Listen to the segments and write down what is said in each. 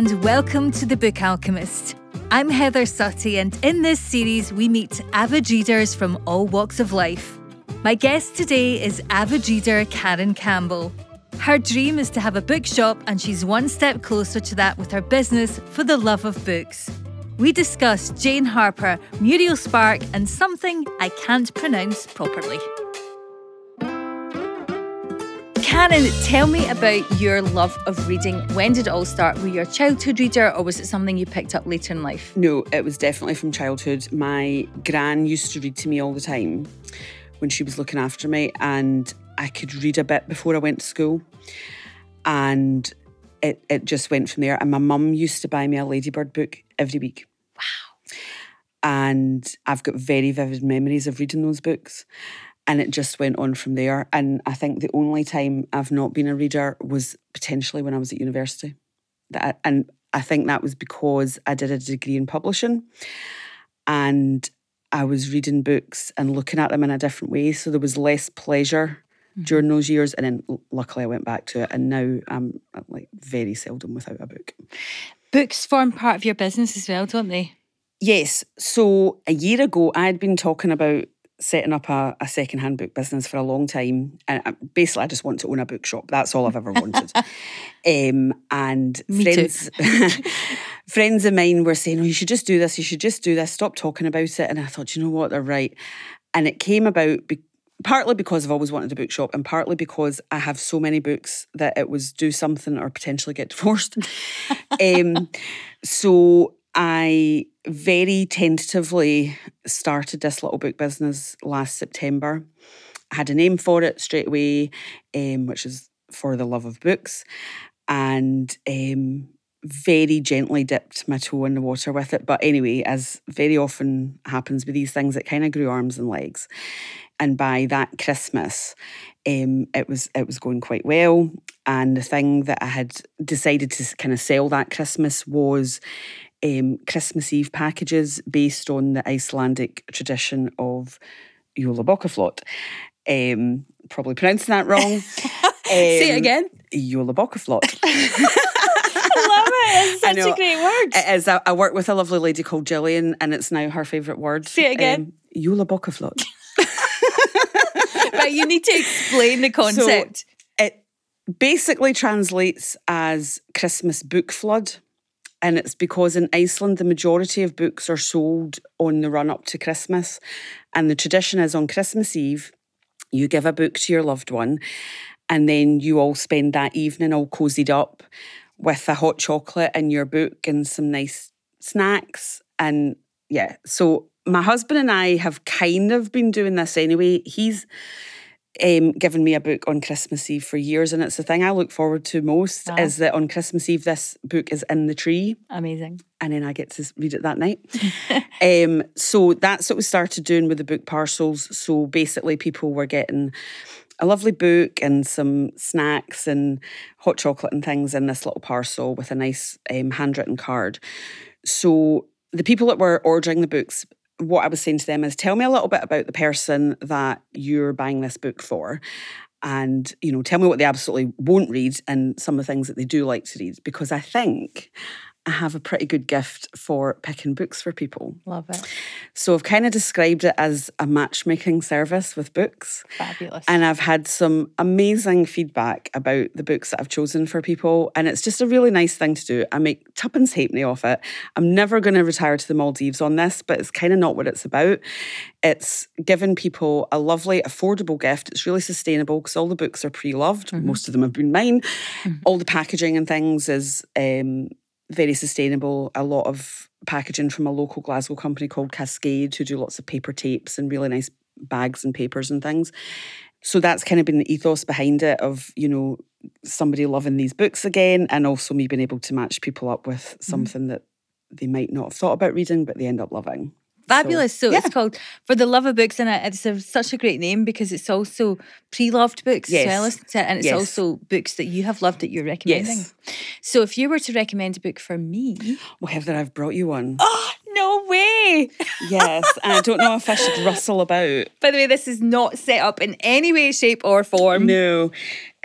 and welcome to The Book Alchemist. I'm Heather Suttie, and in this series, we meet avid readers from all walks of life. My guest today is avid reader Karen Campbell. Her dream is to have a bookshop, and she's one step closer to that with her business for the love of books. We discuss Jane Harper, Muriel Spark, and something I can't pronounce properly. Karen, tell me about your love of reading. When did it all start? Were you a childhood reader or was it something you picked up later in life? No, it was definitely from childhood. My gran used to read to me all the time when she was looking after me, and I could read a bit before I went to school. And it, it just went from there. And my mum used to buy me a Ladybird book every week. Wow. And I've got very vivid memories of reading those books and it just went on from there. And I think the only time I've not been a reader was potentially when I was at university. That, and I think that was because I did a degree in publishing and I was reading books and looking at them in a different way. So there was less pleasure mm-hmm. during those years. And then luckily I went back to it. And now I'm, like very seldom without a book. Books form part of your business as well, don't they? Yes. So a year ago, I had been talking about setting up a, a second-hand book business for a long time. And uh, basically I just want to own a bookshop. That's all I've ever wanted. Um, and Me friends friends of mine were saying oh you should just do this. You should just do this. Stop talking about it. And I thought you know what? They're right. And it came about be- partly because I've always wanted a bookshop and partly because I have so many books that it was do something or potentially get divorced. Um, so I very tentatively started this little book business last September. I had a name for it straight away, um, which is For the Love of Books, and um, very gently dipped my toe in the water with it. But anyway, as very often happens with these things, it kind of grew arms and legs. And by that Christmas, um, it was it was going quite well. And the thing that I had decided to kind of sell that Christmas was um, Christmas Eve packages based on the Icelandic tradition of Jólabókaflóð. Um, probably pronouncing that wrong. um, Say it again. Jólabókaflóð. I love it. It's such a great word. It is. I, I, work with a lovely lady called Gillian, and it's now her favourite word. Say it again. Um, right, you need to explain the concept. So it basically translates as Christmas book flood. And it's because in Iceland, the majority of books are sold on the run up to Christmas. And the tradition is on Christmas Eve, you give a book to your loved one, and then you all spend that evening all cozied up with a hot chocolate and your book and some nice snacks. And yeah, so my husband and I have kind of been doing this anyway. He's um, given me a book on Christmas Eve for years, and it's the thing I look forward to most. Wow. Is that on Christmas Eve this book is in the tree, amazing, and then I get to read it that night. um, so that's what we started doing with the book parcels. So basically, people were getting a lovely book and some snacks and hot chocolate and things in this little parcel with a nice um, handwritten card. So the people that were ordering the books what I was saying to them is tell me a little bit about the person that you're buying this book for. And, you know, tell me what they absolutely won't read and some of the things that they do like to read. Because I think I have a pretty good gift for picking books for people. Love it. So I've kind of described it as a matchmaking service with books. Fabulous. And I've had some amazing feedback about the books that I've chosen for people. And it's just a really nice thing to do. I make tuppence halfpenny off it. I'm never going to retire to the Maldives on this, but it's kind of not what it's about. It's given people a lovely, affordable gift. It's really sustainable because all the books are pre loved. Mm-hmm. Most of them have been mine. Mm-hmm. All the packaging and things is um, very sustainable. A lot of packaging from a local Glasgow company called Cascade, who do lots of paper tapes and really nice bags and papers and things. So that's kind of been the ethos behind it of, you know, somebody loving these books again and also me being able to match people up with mm-hmm. something mm. that they might not have thought about reading, but they end up loving. Fabulous. So, so yeah. it's called For the Love of Books, and it's a, such a great name because it's also pre loved books yes. as well, isn't it? And it's yes. also books that you have loved that you're recommending. Yes. So if you were to recommend a book for me. Well, Heather, I've brought you one. Oh, no way. yes. I don't know if I should rustle about. By the way, this is not set up in any way, shape, or form. No.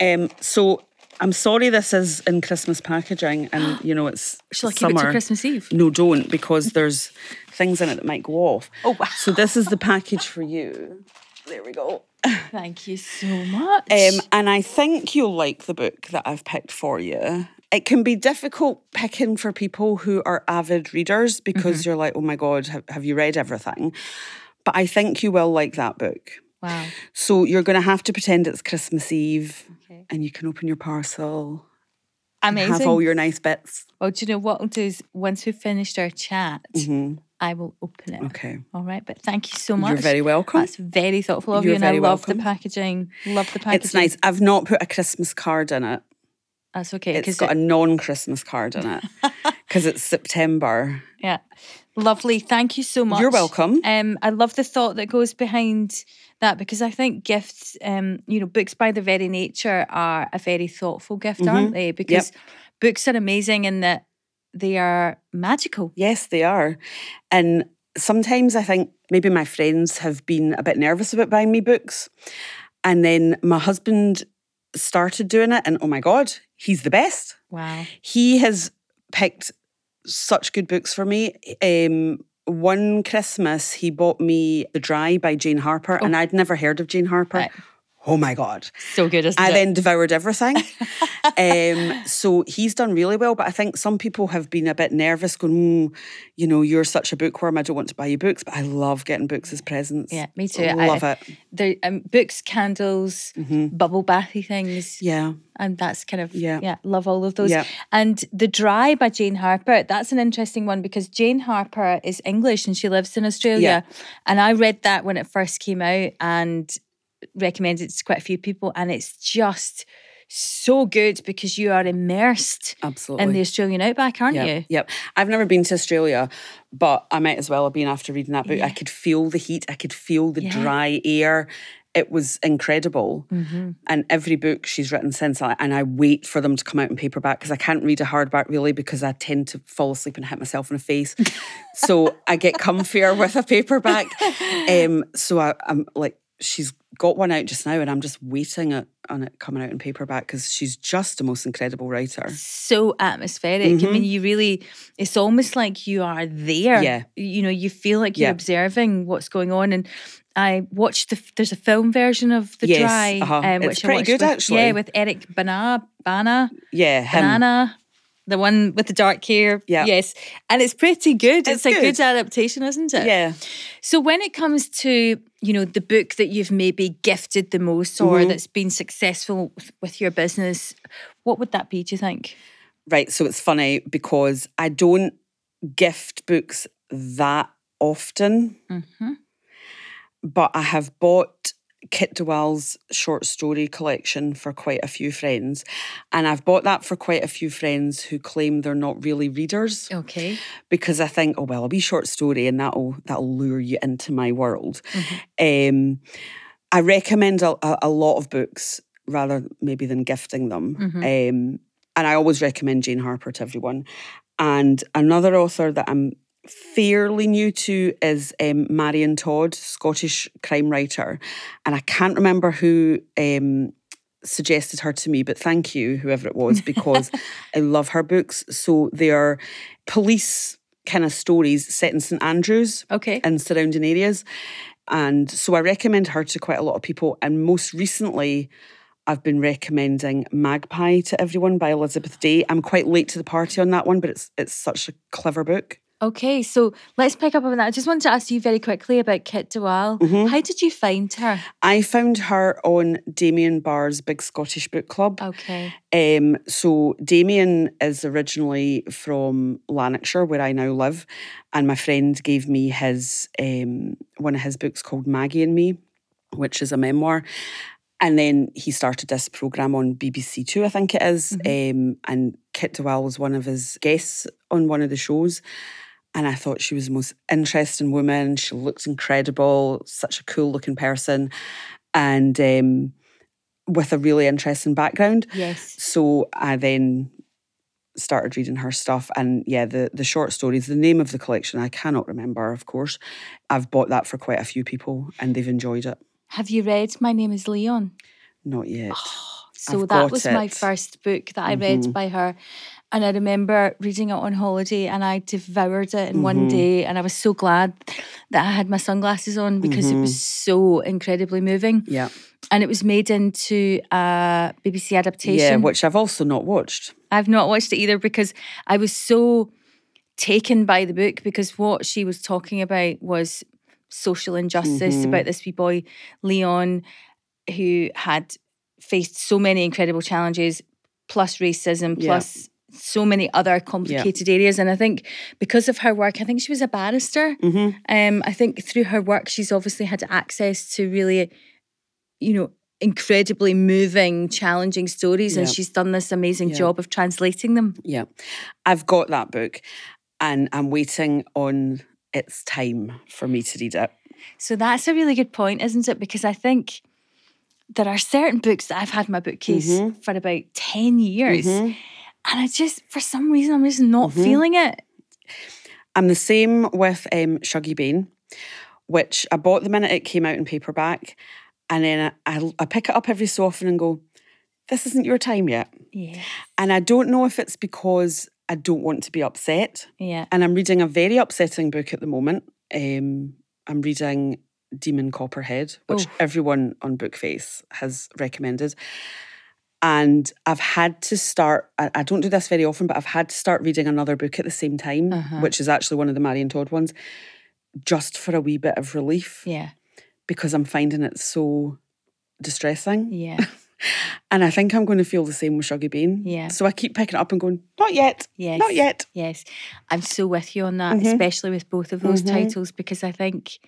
Um, so I'm sorry this is in Christmas packaging and you know it's Shall I keep it summer. to Christmas Eve? No, don't because there's things in it that might go off. Oh, wow. So this is the package for you. There we go. Thank you so much. Um, and I think you'll like the book that I've picked for you. It can be difficult picking for people who are avid readers because Mm-hmm. you're like, oh my God, have, have you read everything? But I think you will like that book. wow. So you're going to have to pretend it's Christmas Eve. And you can open your parcel, Amazing. have all your nice bits. well, do you know what I'll do is once we've finished our chat, I will open it. Mm-hmm. Okay. All right. But thank you so much. You're very welcome. That's very thoughtful of You're you, and I love welcome. the packaging. Love the packaging. It's nice. I've not put a Christmas card in it. That's okay. It's got it- a non-Christmas card in it because it's September. Yeah. Lovely. Thank you so much. You're welcome. Um, I love the thought that goes behind that because I think gifts, um, you know, books by their very nature are a very thoughtful gift, aren't they? Because books are amazing in that they are magical. Yes, they are. And sometimes I think maybe my friends have been a bit nervous about buying me books. And then my husband started doing it, and oh my God, he's the best. Wow. He has picked such good books for me. Um, one Christmas, he bought me The Dry by Jane Harper, and I'd never heard of Jane Harper. Right. Oh my God. So good, I it? then devoured everything. um, so he's done really well, but I think some people have been a bit nervous, going, "Mm, you know, you're such a bookworm. I don't want to buy you books, but I love getting books as presents. yeah, me too. I- Love it. the um, books, candles, bubble bathy things. Yeah. And that's kind of, Yeah. yeah, love all of those. Yeah. And The Dry by Jane Harper, that's an interesting one because Jane Harper is English and she lives in Australia. yeah. And I read that when it first came out and recommended it to quite a few people. And it's just so good because you are immersed Absolutely. in the Australian outback, aren't Yep, you? Yep. I've never been to Australia, but I might as well have been after reading that book. I could feel the heat, I could feel the Yeah. dry air. It was incredible. Mm-hmm. And every book she's written since, and I wait for them to come out in paperback because I can't read a hardback really because I tend to fall asleep and hit myself in the face. so I get comfier with a paperback. Um, so I, I'm like, she's got one out just now, and I'm just waiting it, on it coming out in paperback because she's just the most incredible writer. so atmospheric. I mean, you really, it's almost like you are there. Mm-hmm. Yeah. You know, you feel like you're Yeah. observing what's going on. And I watched the, there's a film version of The Yes, Dry. um, uh-huh. It's which I pretty good, with- actually. Yeah, with Eric Bana, Bana, Yeah, him. Banana. The one with the dark hair. Yeah. Yes. And it's pretty good. It's It's, a good good. adaptation, isn't it? Yeah. So when it comes to, you know, the book that you've maybe gifted the most or Mm-hmm. that's been successful with- with your business, what would that be, do you think? Right. So it's funny because I don't gift books that often, Mm-hmm. but I have bought Kit de Waal's short story collection for quite a few friends. And I've bought that for quite a few friends who claim they're not really readers Okay. because I think, oh well, a wee short story and that'll that'll lure you into my world. Um, I recommend a, a, a lot of books rather maybe than gifting them. Um, and I always recommend Jane Harper to everyone. And another author that I'm fairly new to is um, Marion Todd, Scottish crime writer. And I can't remember who um, suggested her to me, but thank you, whoever it was, because I love her books. So they are police kind of stories set in St Andrews Okay. and surrounding areas. And so I recommend her to quite a lot of people. And most recently, I've been recommending Magpie to everyone by Elizabeth Day. I'm quite late to the party on that one, but it's it's such a clever book. Okay, so let's pick up on that. I just wanted to ask you very quickly about Kit de Waal. Mm-hmm. How did you find her? I found her on Damien Barr's Big Scottish Book Club. Okay. Um, so Damien is originally from Lanarkshire, where I now live, and my friend gave me his um, one of his books called Maggie and Me, which is a memoir. And then he started this program on BBC Two, I think it is, um, and Kit de Waal was one of his guests on one of the shows. And I thought she was the most interesting woman. She looked incredible, such a cool looking person, and um, with a really interesting background. Yes. So I then started reading her stuff and yeah the the short stories the name of the collection I cannot remember of course I've bought that for quite a few people and they've enjoyed it Have you read My Name is Leon? not yet So I've that was my first book that I read Mhm. by her. And I remember reading it on holiday and I devoured it in one Mhm. day. And I was so glad that I had my sunglasses on because it was so incredibly moving. Yeah. And it was made into a BBC adaptation. Yeah, which I've also not watched. I've not watched it either because I was so taken by the book because what she was talking about was social injustice Mhm. about this wee boy, Leon, who had faced so many incredible challenges, plus racism, Yeah. plus so many other complicated areas. And I think because of her work, I think she was a barrister. hmm Um, I think through her work, she's obviously had access to really, you know, incredibly moving, challenging stories, and she's done this amazing Yeah. job of translating them. Yeah. I've got that book and I'm waiting on its time for me to read it. So that's a really good point, isn't it? Because I think there are certain books that I've had in my bookcase Mhm. for about 10 years. Mhm. And I just, for some reason, I'm just not Mhm. feeling it. I'm the same with um, Shuggie Bain, which I bought the minute it came out in paperback. And then I, I, I pick it up every so often and go, this isn't your time yet. Yeah. And I don't know if it's because I don't want to be upset. Yeah. And I'm reading a very upsetting book at the moment. Um, I'm reading Demon Copperhead, which Oh. everyone on Bookface has recommended. And I've had to start, I, don't do this very often, but I've had to start reading another book at the same time, Uh-huh. which is actually one of the Marion Todd ones, just for a wee bit of relief Yeah. because I'm finding it so distressing. Yeah. And I think I'm going to feel the same with Shuggie Bain. Yeah. So I keep picking it up and going, not yet, Yes. not yet. Yes. I'm so with you on that, Mhm. especially with both of those Mhm. titles, because I think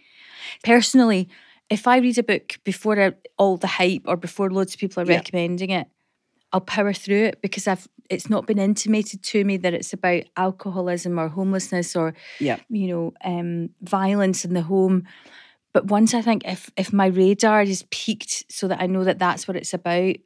personally, if I read a book before all the hype or before loads of people are Yeah. recommending it, I'll power through it because I've it's not been intimated to me that it's about alcoholism or homelessness or Yeah. you know um, violence in the home. But once I think if if my radar is peaked so that I know that that's what it's about,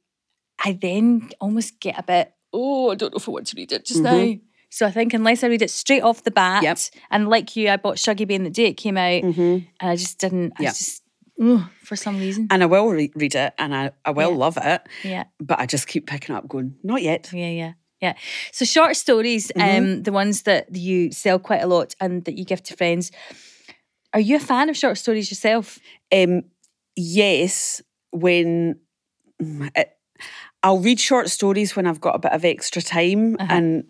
I then almost get a bit oh I don't know if I want to read it just now. Mhm. So I think unless I read it straight off the bat, Yep. and like you, I bought Shuggie Bain the day it came out, hmm and I just didn't. I Yeah. just ugh, for some reason. And I will re- read it and I, I will Yeah. love it, yeah, but I just keep picking up going, not yet. yeah, yeah, yeah. So short stories, Mhm. um, the ones that you sell quite a lot and that you give to friends. Are you a fan of short stories yourself? Um, yes, when mm, it, I'll read short stories when I've got a bit of extra time Uh-huh. and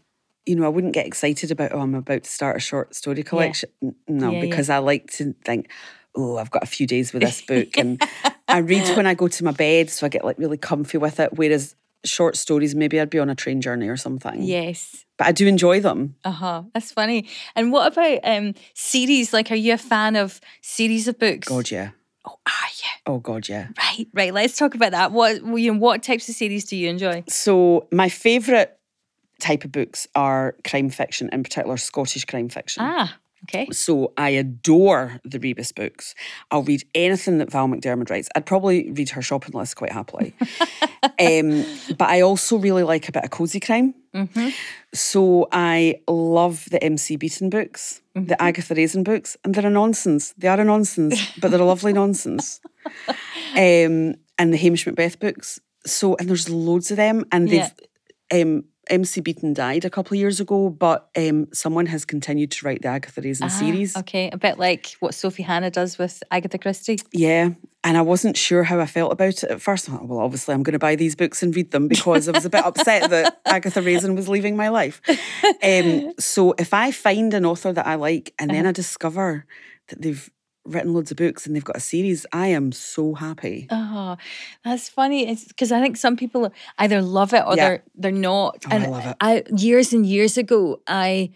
you know, I wouldn't get excited about, oh, I'm about to start a short story collection. N- No, Yeah, yeah. because I like to think, oh, I've got a few days with this book. And I read when I go to my bed, so I get like really comfy with it. Whereas short stories, maybe I'd be on a train journey or something. Yes. But I do enjoy them. Uh huh. That's funny. And what about um series? Like, are you a fan of series of books? God, yeah. Oh, are you? Oh, God, yeah. Right, right. Let's talk about that. What you know, what types of series do you enjoy? So my favourite type of books are crime fiction, in particular Scottish crime fiction. Ah, okay. So I adore the Rebus books. I'll read anything that Val McDermid writes. I'd probably read her shopping list quite happily. um, but I also really like a bit of cozy crime. Mm-hmm. So I love the MC Beaton books, the Agatha Raisin books, and they're a nonsense. They are a nonsense, but they're a lovely nonsense. Um, and the Hamish Macbeth books. So and there's loads of them, and they've um, MC Beaton died a couple of years ago, but um, someone has continued to write the Agatha Raisin series. Ah, Okay, a bit like what Sophie Hannah does with Agatha Christie. Yeah. And I wasn't sure how I felt about it at first. Thought, well, obviously, I'm going to buy these books and read them because I was a bit upset that Agatha Raisin was leaving my life. Um, so if I find an author that I like and then I discover that they've written loads of books and they've got a series, I am so happy. Oh, that's funny. It's because I think some people either love it or Yeah. they're they're not. Oh, I and love it. I years and years ago, I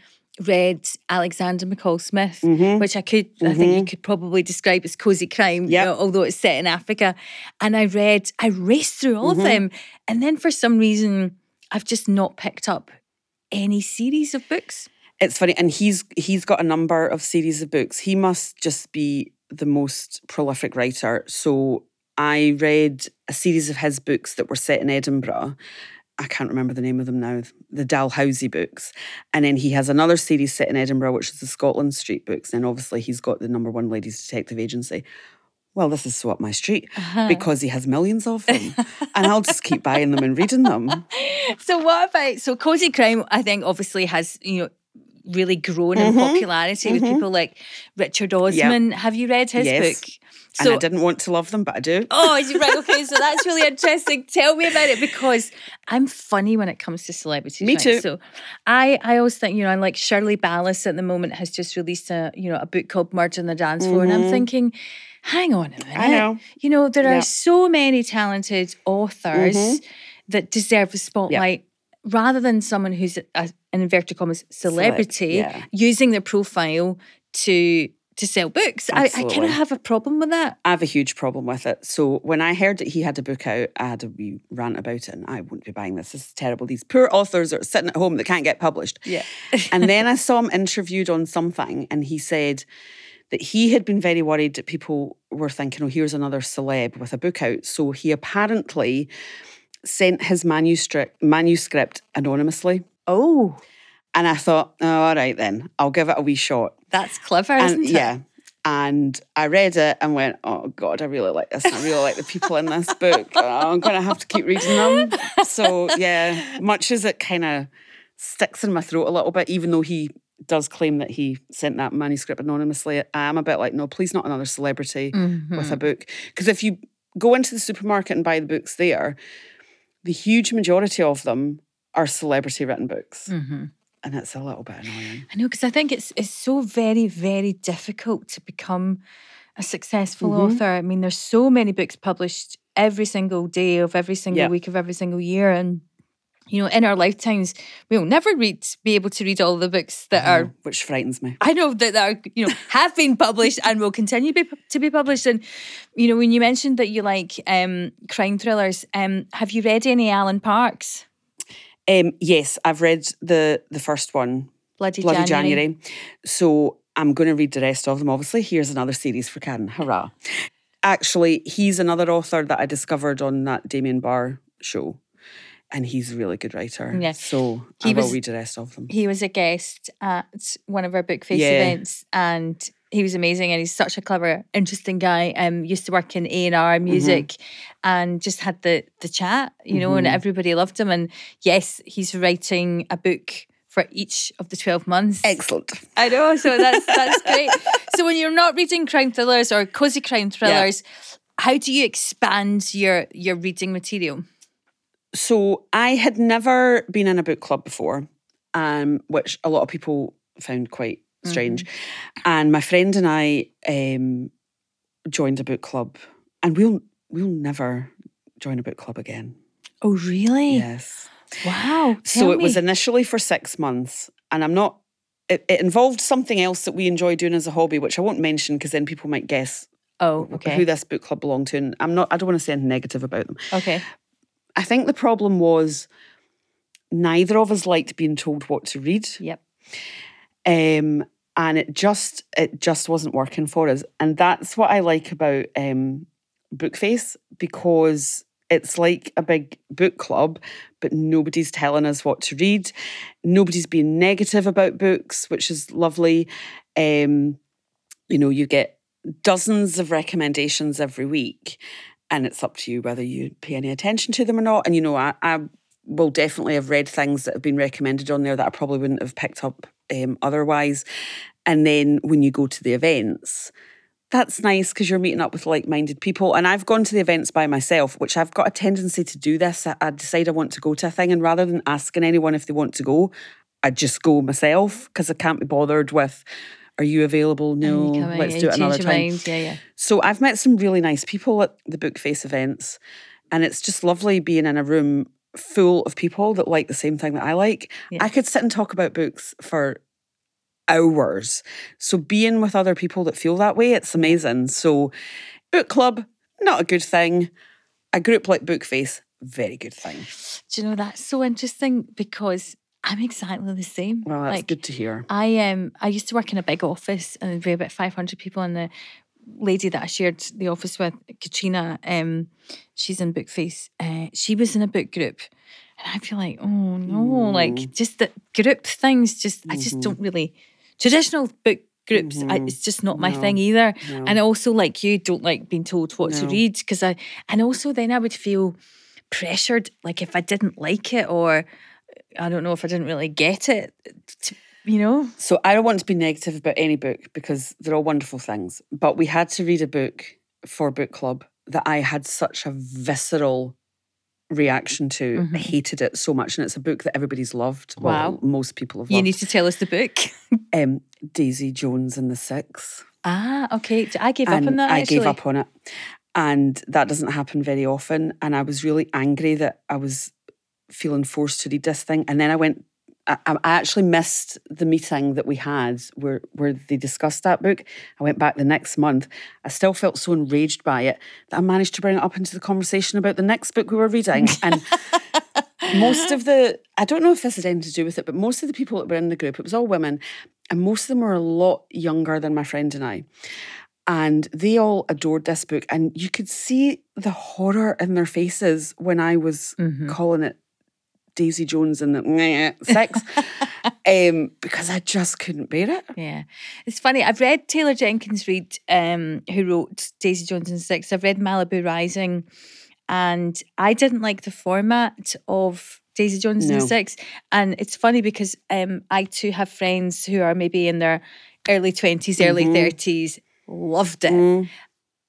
read Alexander McCall Smith, Mhm. which I could I think you could probably describe as cozy crime, you know, although it's set in Africa. And I read, I raced through all of Mm-hmm. them, and then for some reason, I've just not picked up any series of books. It's funny, and he's he's got a number of series of books. He must just be the most prolific writer. So I read a series of his books that were set in Edinburgh. I can't remember the name of them now. The Dalhousie books, and then he has another series set in Edinburgh, which is the Scotland Street books. And obviously, he's got the number one ladies detective agency. well, this is so up my street uh-huh. because he has millions of them. and I'll just keep buying them and reading them. So what about so cozy crime? I think obviously has you know really grown in popularity with people like Richard Osman. Have you read his Yes. book? and I didn't want to love them, but I do. Oh, is right? Okay, so that's really interesting. Tell me about it because I'm funny when it comes to celebrities. Me right? too. So I, I always think, you know, I'm like Shirley Ballas at the moment has just released a, you know, a book called Murder on the Dance Floor. And I'm thinking, hang on a minute. Mm-hmm. I know. You know, there Yeah. are so many talented authors Mhm. that deserve the spotlight. Rather than someone who's a, an inverted commas celebrity yeah. using their profile to to sell books, I, I kind of have a problem with that. I have a huge problem with it. So when I heard that he had a book out, I had a wee rant about it, and I wouldn't be buying this. This is terrible. These poor authors are sitting at home that can't get published. Yeah. and then I saw him interviewed on something, and he said that he had been very worried that people were thinking, "Oh, here's another celeb with a book out." So he apparently sent his manuscript manuscript anonymously, Oh, and I thought, "Oh, all right then, I'll give it a wee shot." that's clever, and isn't it? yeah and i read it and went oh god i really like this i really like the people in this book Oh, i'm gonna have to keep reading them so yeah much as it kind of sticks in my throat a little bit even though he does claim that he sent that manuscript anonymously i am a bit like no please not another celebrity Mm-hmm. with a book because if you go into the supermarket and buy the books there the huge majority of them are celebrity written books Mhm. and it's a little bit annoying I know because I think it's it's so very very difficult to become a successful Mhm. author. I mean, there's so many books published every single day of every single Yeah. week of every single year, and you know, in our lifetimes, we'll never read be able to read all the books that are. which frightens me I know that, that are you know have been published and will continue be, to be published. And you know, when you mentioned that you like um, crime thrillers, um, have you read any Alan Parks? Um, yes, I've read the the first one, Bloody, Bloody January. January. So I'm going to read the rest of them. Obviously, here's another series for Karen. Hurrah! Actually, he's another author that I discovered on that Damien Barr show, and he's a really good writer. Yeah. So He I will was- read the rest of them. he was a guest at one of our book face Yeah. events and he was amazing and he's such a clever interesting guy um used to work in A&R music and just had the the chat you know and Mhm. everybody loved him. And yes he's writing a book for each of the 12 months. Excellent. I know so that's that's great. So when you're not reading crime thrillers or cozy crime thrillers how do you expand your your reading material? So I had never been in a book club before, um, which a lot of people found quite strange. And my friend and I um, joined a book club, and we'll we'll never join a book club again. oh really Yes. wow so it was initially for six months, and I'm not. It, it involved something else that we enjoy doing as a hobby, which I won't mention because then people might guess oh okay who this book club belonged to. And I'm not. I don't want to say anything negative about them. okay I think the problem was neither of us liked being told what to read. Yep. Um, and it just it just wasn't working for us. And that's what I like about um Bookface because it's like a big book club, but nobody's telling us what to read. Nobody's being negative about books, which is lovely. Um, you know, you get dozens of recommendations every week, and it's up to you whether you pay any attention to them or not. And you know, I, I will definitely have read things that have been recommended on there that I probably wouldn't have picked up um, otherwise. And then when you go to the events, that's nice because you're meeting up with like-minded people. And I've gone to the events by myself, which I've got a tendency to do this. I, I decide I want to go to a thing, and rather than asking anyone if they want to go, I just go myself because I can't be bothered with. Are you available? No, you let's do it another time. Yeah, yeah. So I've met some really nice people at the Bookface events, and it's just lovely being in a room full of people that like the same thing that I like. Yeah. I could sit and talk about books for hours. So being with other people that feel that way, it's amazing. So book club, not a good thing. A group like Bookface, very good thing. Do you know that's so interesting because I'm exactly the same. Well, that's like good to hear. I um I used to work in a big office and there'd be about 500 people in the lady that I shared the office with, Katrina, um, she's in Bookface. Uh, she was in a book group. And I feel like, oh no, like just the group things, just I just Mhm. don't really traditional book groups. I, it's just not my Mm-hmm. No, thing either. no. And also, like you, don't like being told what to read because I. And also, then I would feel pressured, like if I didn't like it or I don't know if I didn't really get it. To, you know. So I don't want to be negative about any book because they're all wonderful things. But we had to read a book for book club that I had such a visceral reaction to. Mm-hmm. I hated it so much. And it's a book that everybody's loved. Well, Wow. most people have You need to tell us the book. um, Daisy Jones and the Six. ah, okay. I gave up on that. I actually. gave up on it. And that doesn't happen very often. And I was really angry that I was feeling forced to read this thing. And then I went, I, I actually missed the meeting that we had where, where they discussed that book. I went back the next month. I still felt so enraged by it that I managed to bring it up into the conversation about the next book we were reading. And most of the, I don't know if this had anything to do with it, but most of the people that were in the group, it was all women, and most of them were a lot younger than my friend and I. And they all adored this book, and you could see the horror in their faces when I was mm-hmm. calling it Daisy Jones and the six, um, because I just couldn't bear it. Yeah, it's funny. I've read Taylor Jenkins Reid, um, who wrote Daisy Jones and Six. I've read Malibu Rising, and I didn't like the format of Daisy Jones and No. Six. And it's funny because um, I too have friends who are maybe in their early 20s, early Mm-hmm. 30s, loved it. Mm.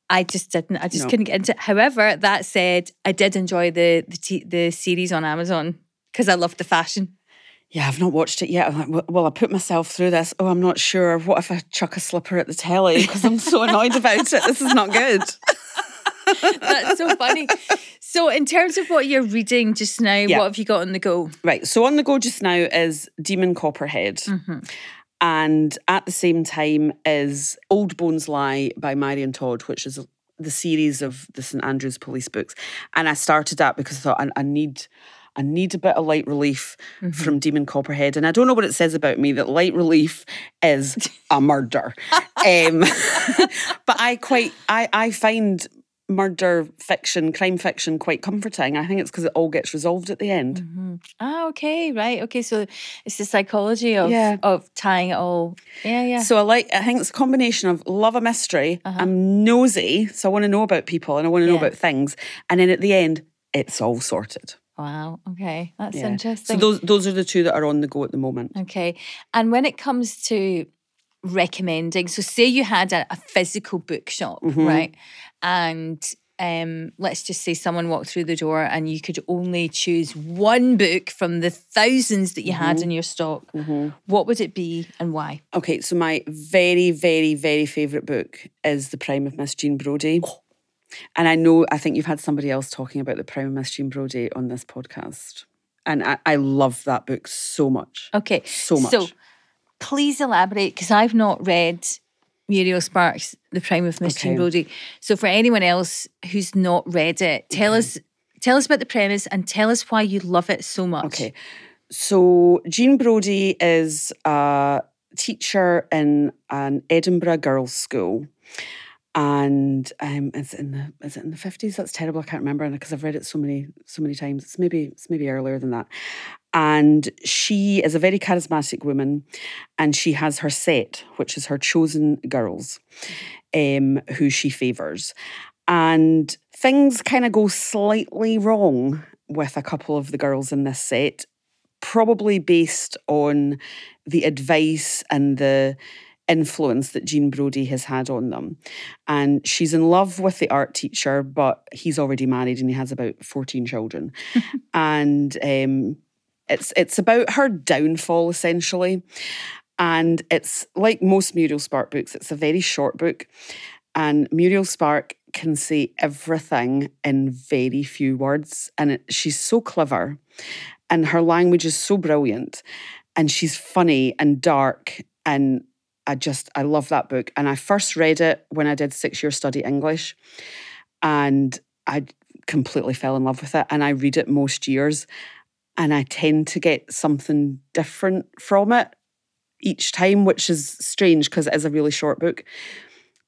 I just didn't. I just No. couldn't get into it. However, that said, I did enjoy the the, t- the series on Amazon because I loved the fashion. Yeah, I've not watched it yet. I'm like, "Well- I put myself through this. Oh, I'm not sure. What if I chuck a slipper at the telly because I'm so annoyed about it? This is not good. That's so funny. So, in terms of what you're reading just now, Yeah. what have you got on the go? Right. So on the go just now is Demon Copperhead. Mm-hmm. And at the same time is Old Bones Lie by Marion Todd, which is the series of the St Andrews Police books. And I started that because I thought I, I need I need a bit of light relief from Demon Copperhead. And I don't know what it says about me that light relief is a murder. um, but I quite I, I find murder fiction, crime fiction quite comforting. I think it's because it all gets resolved at the end. Ah, okay, right. Okay, so it's the psychology of Yeah. of tying it all. Yeah, yeah. So I like. I think it's a combination of love a mystery. I'm nosy, so I want to know about people and I want to know Uh-huh. About things. And then at the end, it's all sorted. Wow. Okay, that's Yeah. interesting. So those those are the two that are on the go at the moment. Okay. And when it comes to recommending, so say you had a, a physical bookshop, Mm-hmm. right? And um, let's just say someone walked through the door and you could only choose one book from the thousands that you Mm-hmm. had in your stock. What would it be and why? Okay, so my very, very, very favourite book is The Prime of Miss Jean Brodie. Oh. And I know, I think you've had somebody else talking about The Prime of Miss Jean Brodie on this podcast. And I, I love that book so much. Okay. So much. So please elaborate because I've not read Muriel Sparks, The Prime of Miss Jean Okay. Brodie. So for anyone else who's not read it, tell us tell us about the premise and tell us why you love it so much. Okay. So Jean Brodie is a teacher in an Edinburgh girls' school. And um, it's in the is it in the fifties? That's terrible. I can't remember because I've read it so many so many times. It's maybe it's maybe earlier than that. And she is a very charismatic woman, and she has her set, which is her chosen girls, um, who she favors. And things kind of go slightly wrong with a couple of the girls in this set, probably based on the advice and the influence that Jean Brodie has had on them. And she's in love with the art teacher, but he's already married and he has about 14 children. and um, it's it's about her downfall essentially. And it's like most Muriel Spark books, it's a very short book. And Muriel Spark can say everything in very few words. And it, she's so clever. And her language is so brilliant. And she's funny and dark. And I just, I love that book. And I first read it when I did six year study English. And I completely fell in love with it. And I read it most years. And I tend to get something different from it each time, which is strange because it is a really short book.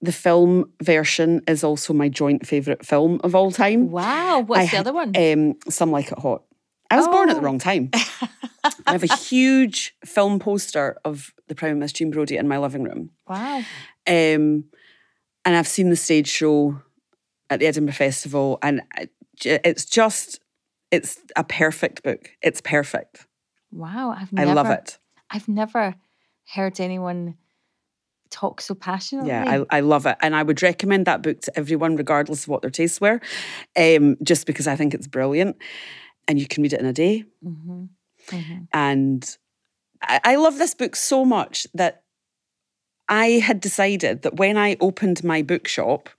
The film version is also my joint favourite film of all time. Wow. What's I the other one? Um, Some Like It Hot. I was born at the Oh. wrong time. I have a huge film poster of The Prime Miss Jean Brodie in my living room. Wow. Um, and I've seen the stage show at the Edinburgh Festival, and it's just, it's a perfect book. It's perfect. Wow. I've I never, love it. I've never heard anyone talk so passionately. Yeah, I, I love it. And I would recommend that book to everyone, regardless of what their tastes were, um, just because I think it's brilliant. And you can read it in a day. hmm hmm And I, love this book so much that I had decided that when I opened my bookshop,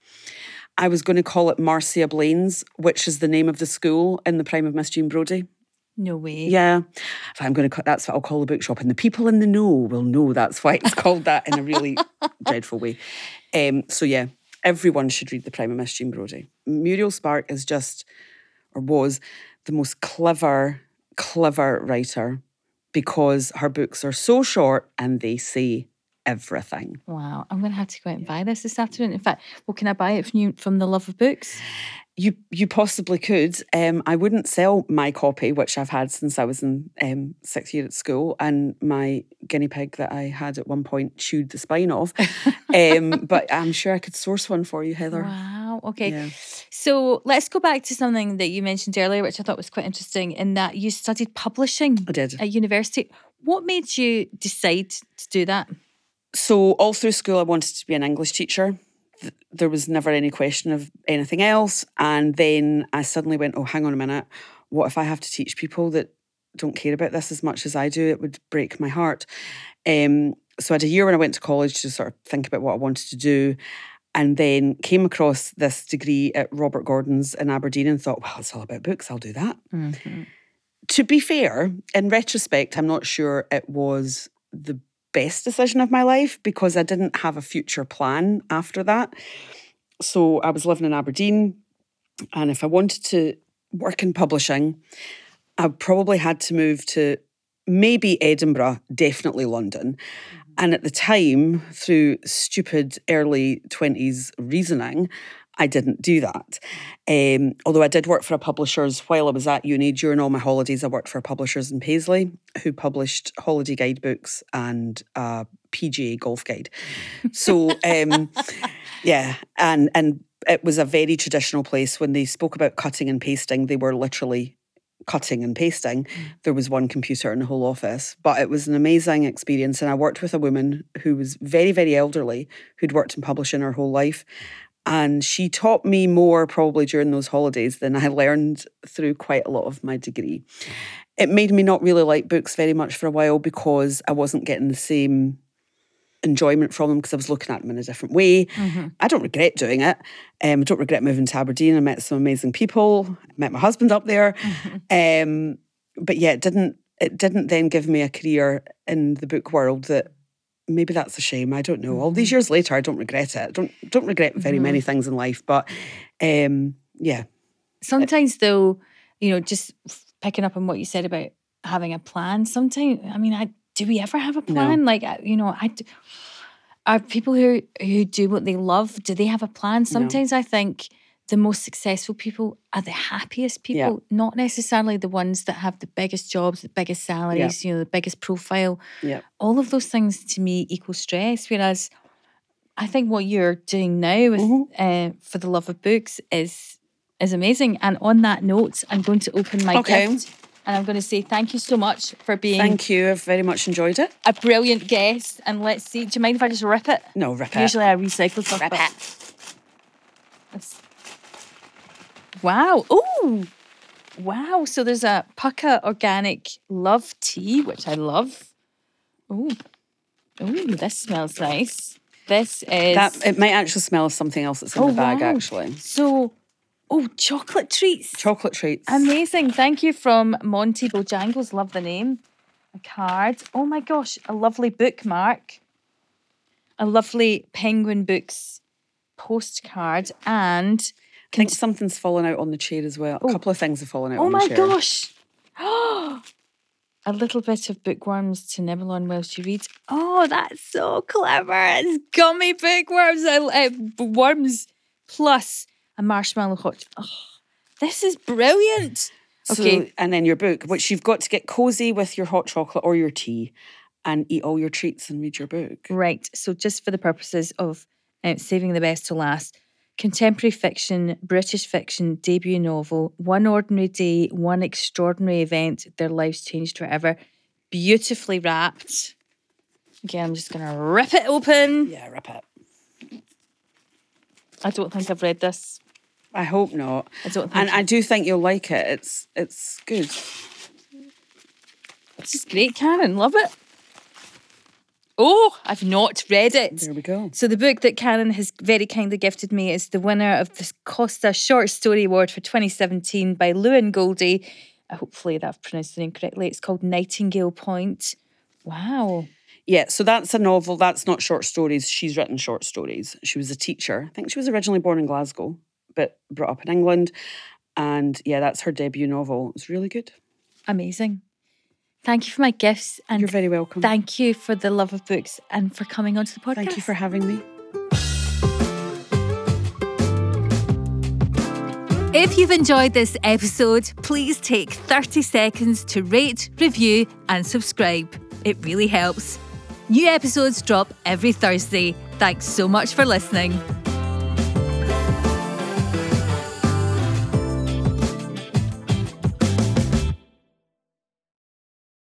I was going to call it Marcia Blaine's, which is the name of the school in the prime of Miss Jean Brodie. No way. Yeah. So I'm going to, cut. that's what I'll call the bookshop. And the people in the know will know that's why it's called that in a really dreadful way. Um, so yeah, everyone should read The Prime of Miss Jean Brodie. Muriel Spark is just, or was, the most clever, clever writer because her books are so short and they say everything. Wow. I'm going to have to go out and buy this this afternoon. In fact, well, can I buy it from you from the Love of Books? You you possibly could. Um, I wouldn't sell my copy, which I've had since I was in um, sixth year at school, and my guinea pig that I had at one point chewed the spine off. um, but I'm sure I could source one for you, Heather. Wow. Okay. Yeah. So let's go back to something that you mentioned earlier, which I thought was quite interesting, in that you studied publishing I did. at university. What made you decide to do that? So all through school, I wanted to be an English teacher. Th- There was never any question of anything else. And then I suddenly went, oh, hang on a minute. What if I have to teach people that don't care about this as much as I do? It would break my heart. Um, so I had a year when I went to college to sort of think about what I wanted to do. And then came across this degree at Robert Gordon's in Aberdeen and thought, well, it's all about books. I'll do that. To be fair, in retrospect, I'm not sure it was the best decision of my life because I didn't have a future plan after that. So I was living in Aberdeen, and if I wanted to work in publishing, I probably had to move to maybe Edinburgh, definitely London. Mm-hmm. And at the time, through stupid early 20s reasoning, I didn't do that. Um, although I did work for a publisher's while I was at uni, during all my holidays, I worked for a publisher's in Paisley who published holiday guidebooks and a PGA golf guide. So, um, yeah, and and it was a very traditional place. When they spoke about cutting and pasting, they were literally cutting and pasting. There was one computer in the whole office, but it was an amazing experience. And I worked with a woman who was very, very elderly, who'd worked in publishing her whole life. And she taught me more probably during those holidays than I learned through quite a lot of my degree. It made me not really like books very much for a while because I wasn't getting the same enjoyment from them because I was looking at them in a different way. I don't regret doing it. Um, I don't regret moving to Aberdeen. I met some amazing people. I met my husband up there. Um, but yeah, it didn't. It didn't then give me a career in the book world that maybe that's a shame. I don't know. All these years later, I don't regret it. I don't don't regret very many things in life, but um, yeah, Sometimes, though, you know, just picking up on what you said about having a plan. Sometimes, I mean, I do we ever have a plan? Like, you know, I are people who who do what they love. Do they have a plan? Sometimes I think the most successful people are the happiest Yeah. people, not necessarily the ones that have the biggest jobs, the biggest salaries, you know, the biggest profile. yeah, all of those things to me equal stress. Whereas I think what you're doing now with Mm-hmm. uh, for the love of books is is amazing. And on that note, I'm going to open my Okay. gift. And I'm going to say thank you so much for being Thank you. I've very much enjoyed it. a brilliant guest. And let's see, do you mind if I just rip it? No, rip it. Usually I recycle stuff. but it's- Wow. Oh, Wow. So there's a Pukka Organic Love Tea, which I love. Oh, oh, this smells nice. This is That it might actually smell of something else that's in Oh, the bag. wow. Actually, so oh chocolate treats. chocolate treats. Amazing. Thank you from Monty Bojangles. Love the name. A card. Oh my gosh, a lovely bookmark. A lovely Penguin Books postcard. And I think something's fallen out on the chair as well. A couple of things have fallen out oh on my the chair. gosh. a little bit of bookworms to nibble on whilst you read. Oh, that's so clever. It's gummy bookworms. I, uh, worms plus a marshmallow hot. Oh, this is brilliant. So, Okay. and then your book, which you've got to get cozy with your hot chocolate or your tea. and eat all your treats and read your book. Right. So, just for the purposes of uh, saving the best to last, contemporary fiction, British fiction, debut novel, One Ordinary Day, One Extraordinary Event, Their Lives Changed Forever. Beautifully wrapped. Again, I'm just going to rip it open. Yeah, rip it. I don't think I've read this. I hope not. I don't think And I do think you'll like it. It's it's good. This is great, Karen. Love it. Oh, I've not read it. There we go. So the book that Karen has very kindly gifted me is the winner of the Costa Short Story Award for 2017 by Luan Goldie. Uh, Hopefully that I've pronounced the name correctly. It's called Nightingale Point. Wow. Yeah, so that's a novel. That's not short stories. She's written short stories. She was a teacher. I think she was originally born in Glasgow, but brought up in England. And yeah, that's her debut novel. It's really good. Amazing. Thank you for my gifts and You're very welcome. thank you for the love of books and for coming onto the podcast. Thank you for having me. If you've enjoyed this episode, please take 30 seconds to rate, review, and subscribe. It really helps. New episodes drop every Thursday. Thanks so much for listening.